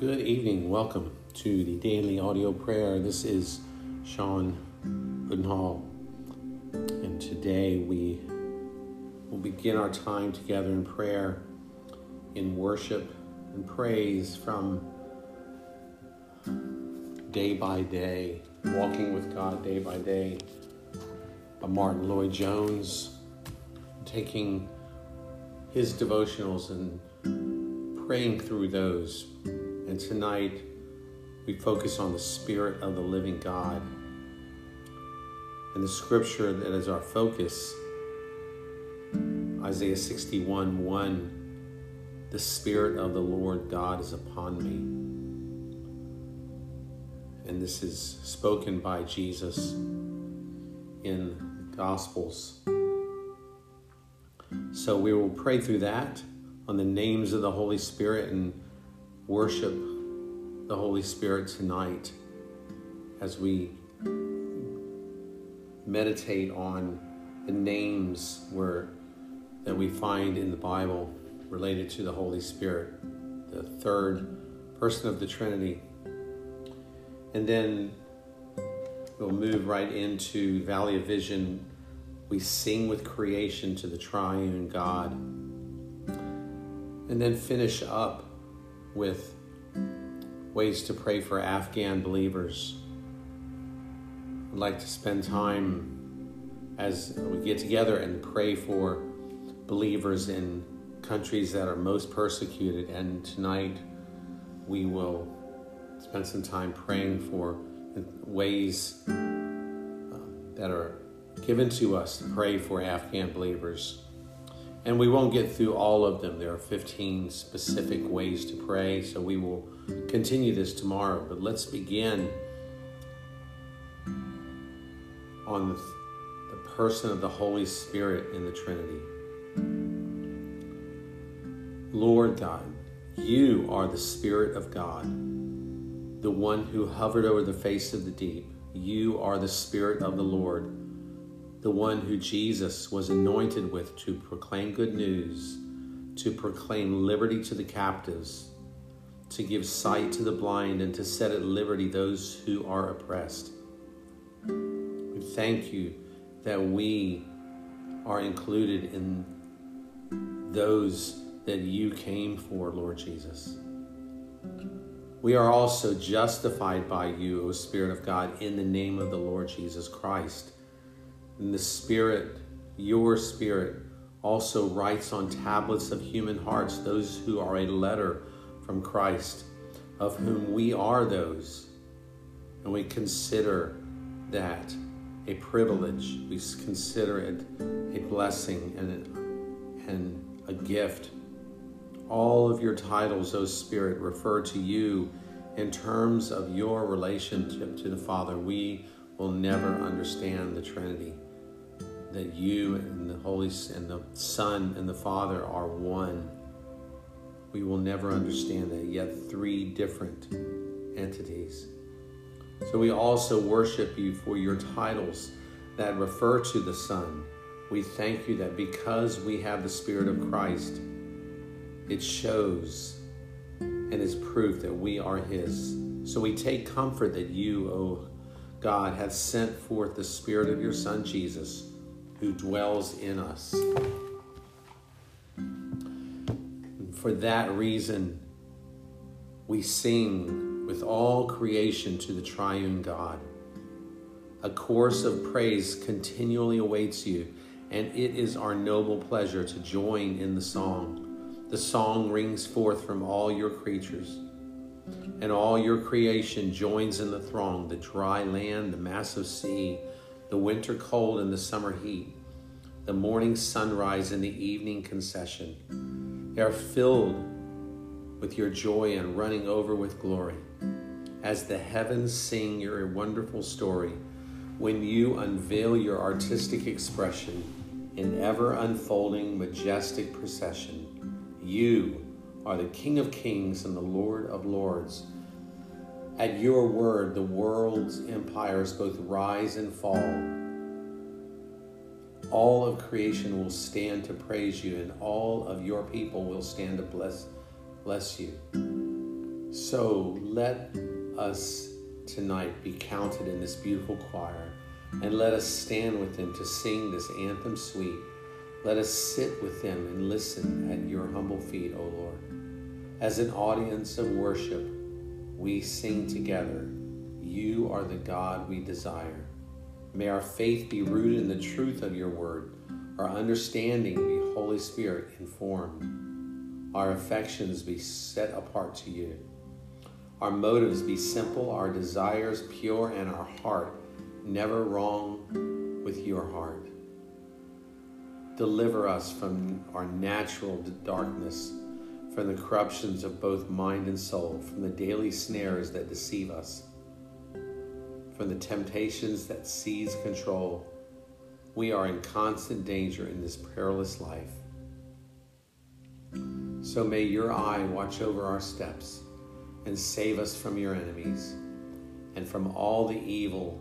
Good evening. Welcome to the daily audio prayer. This is Sean Udenhall, and today we will begin our time together in prayer, in worship and praise from day by day, walking with God day by day by Martyn Lloyd-Jones, taking his devotionals and praying through those and tonight we focus on the Spirit of the living God. And the scripture that is our focus Isaiah 61 1 The Spirit of the Lord God is upon me. And this is spoken by Jesus in the Gospels. So we will pray through that on the names of the Holy Spirit and worship the Holy Spirit tonight as we meditate on the names where that we find in the Bible related to the Holy Spirit, the third person of the Trinity. And then we'll move right into Valley of Vision. We sing with creation to the triune God. And then finish up with ways to pray for Afghan believers. I'd like to spend time as we get together and pray for believers in countries that are most persecuted. And tonight we will spend some time praying for ways uh, that are given to us to pray for Afghan believers. And we won't get through all of them. There are 15 specific ways to pray, so we will continue this tomorrow. But let's begin on the, the person of the Holy Spirit in the Trinity. Lord God, you are the Spirit of God, the one who hovered over the face of the deep. You are the Spirit of the Lord the one who Jesus was anointed with to proclaim good news, to proclaim liberty to the captives, to give sight to the blind, and to set at liberty those who are oppressed. We thank you that we are included in those that you came for, Lord Jesus. We are also justified by you, O Spirit of God, in the name of the Lord Jesus Christ and the Spirit, your Spirit, also writes on tablets of human hearts those who are a letter from Christ, of whom we are those. And we consider that a privilege. We consider it a blessing and and a gift. All of your titles, O Spirit, refer to you in terms of your relationship to the Father. We will never understand the Trinity that you and the Holy and the Son and the Father are one. We will never understand that, yet three different entities. So we also worship you for your titles that refer to the Son. We thank you that because we have the Spirit of Christ, it shows and is proof that we are His. So we take comfort that you, O oh God, have sent forth the Spirit of your Son Jesus who dwells in us. For that reason, we sing with all creation to the triune God. A chorus of praise continually awaits you, and it is our noble pleasure to join in the song. The song rings forth from all your creatures, and all your creation joins in the throng the dry land, the massive sea the winter cold and the summer heat, the morning sunrise and the evening concession. They are filled with your joy and running over with glory. As the heavens sing your wonderful story, when you unveil your artistic expression in ever unfolding majestic procession, you are the King of kings and the Lord of lords at your word, the world's empires both rise and fall. All of creation will stand to praise you, and all of your people will stand to bless, bless you. So let us tonight be counted in this beautiful choir and let us stand with them to sing this anthem sweet. Let us sit with them and listen at your humble feet, O Lord. As an audience of worship, we sing together, You are the God we desire. May our faith be rooted in the truth of your word, our understanding be Holy Spirit informed, our affections be set apart to you, our motives be simple, our desires pure, and our heart never wrong with your heart. Deliver us from our natural darkness, from the corruptions of both mind and soul, from the daily snares that deceive us, from the temptations that seize control. We are in constant danger in this perilous life. So may your eye watch over our steps and save us from your enemies and from all the evil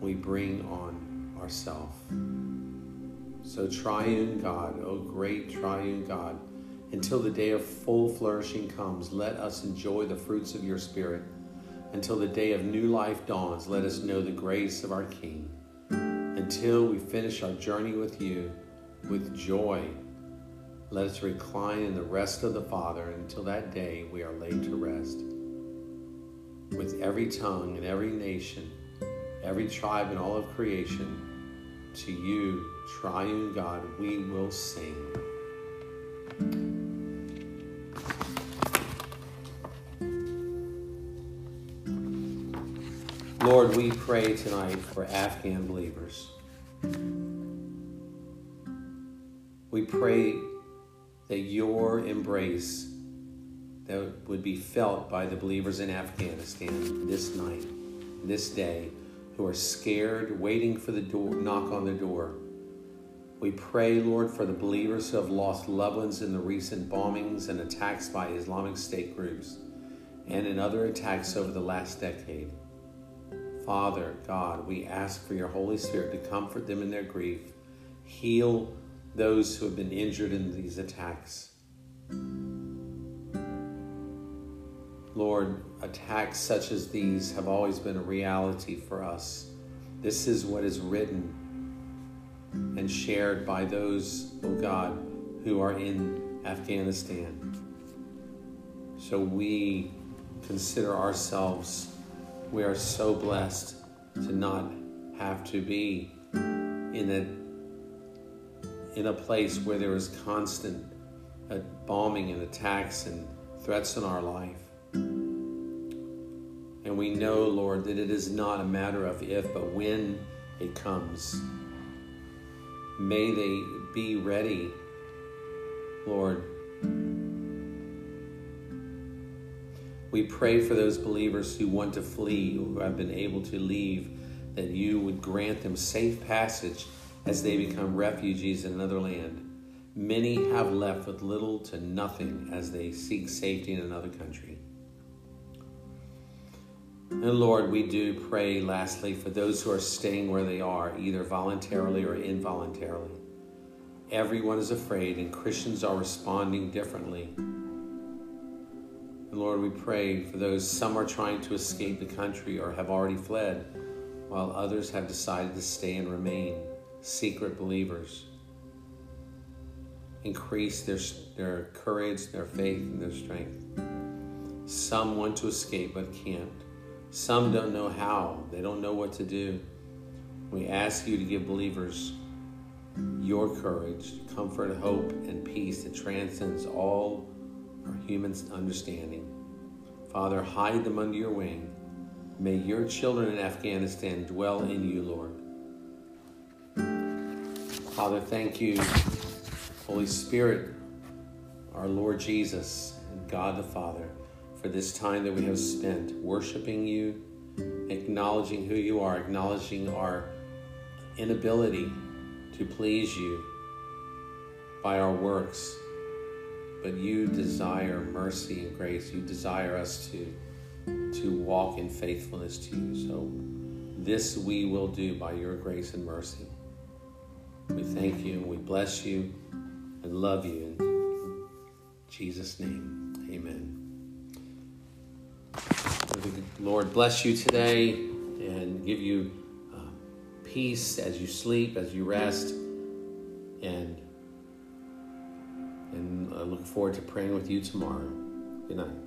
we bring on ourselves. So, triune God, O great triune God, until the day of full flourishing comes, let us enjoy the fruits of your Spirit. Until the day of new life dawns, let us know the grace of our King. Until we finish our journey with you with joy, let us recline in the rest of the Father until that day we are laid to rest. With every tongue and every nation, every tribe and all of creation, to you, triune God, we will sing. Lord, we pray tonight for Afghan believers. We pray that your embrace that would be felt by the believers in Afghanistan this night, this day, who are scared, waiting for the door, knock on the door. We pray, Lord, for the believers who have lost loved ones in the recent bombings and attacks by Islamic State groups and in other attacks over the last decade. Father, God, we ask for your Holy Spirit to comfort them in their grief, heal those who have been injured in these attacks. Lord, attacks such as these have always been a reality for us. This is what is written and shared by those, oh God, who are in Afghanistan. So we consider ourselves, we are so blessed to not have to be in a, in a place where there is constant uh, bombing and attacks and threats in our life. And we know, Lord, that it is not a matter of if, but when it comes. May they be ready, Lord. We pray for those believers who want to flee, who have been able to leave, that you would grant them safe passage as they become refugees in another land. Many have left with little to nothing as they seek safety in another country. And Lord, we do pray lastly for those who are staying where they are, either voluntarily or involuntarily. Everyone is afraid, and Christians are responding differently. And Lord, we pray for those, some are trying to escape the country or have already fled, while others have decided to stay and remain, secret believers. Increase their, their courage, their faith, and their strength. Some want to escape but can't. Some don't know how, they don't know what to do. We ask you to give believers your courage, comfort, hope, and peace that transcends all our human understanding. Father, hide them under your wing. May your children in Afghanistan dwell in you, Lord. Father, thank you, Holy Spirit, our Lord Jesus, and God the Father for this time that we have spent worshiping you, acknowledging who you are, acknowledging our inability to please you by our works. But you desire mercy and grace. You desire us to, to walk in faithfulness to you. So this we will do by your grace and mercy. We thank you and we bless you and love you. In Jesus' name, amen. Lord bless you today and give you uh, peace as you sleep, as you rest, and and I look forward to praying with you tomorrow. Good night.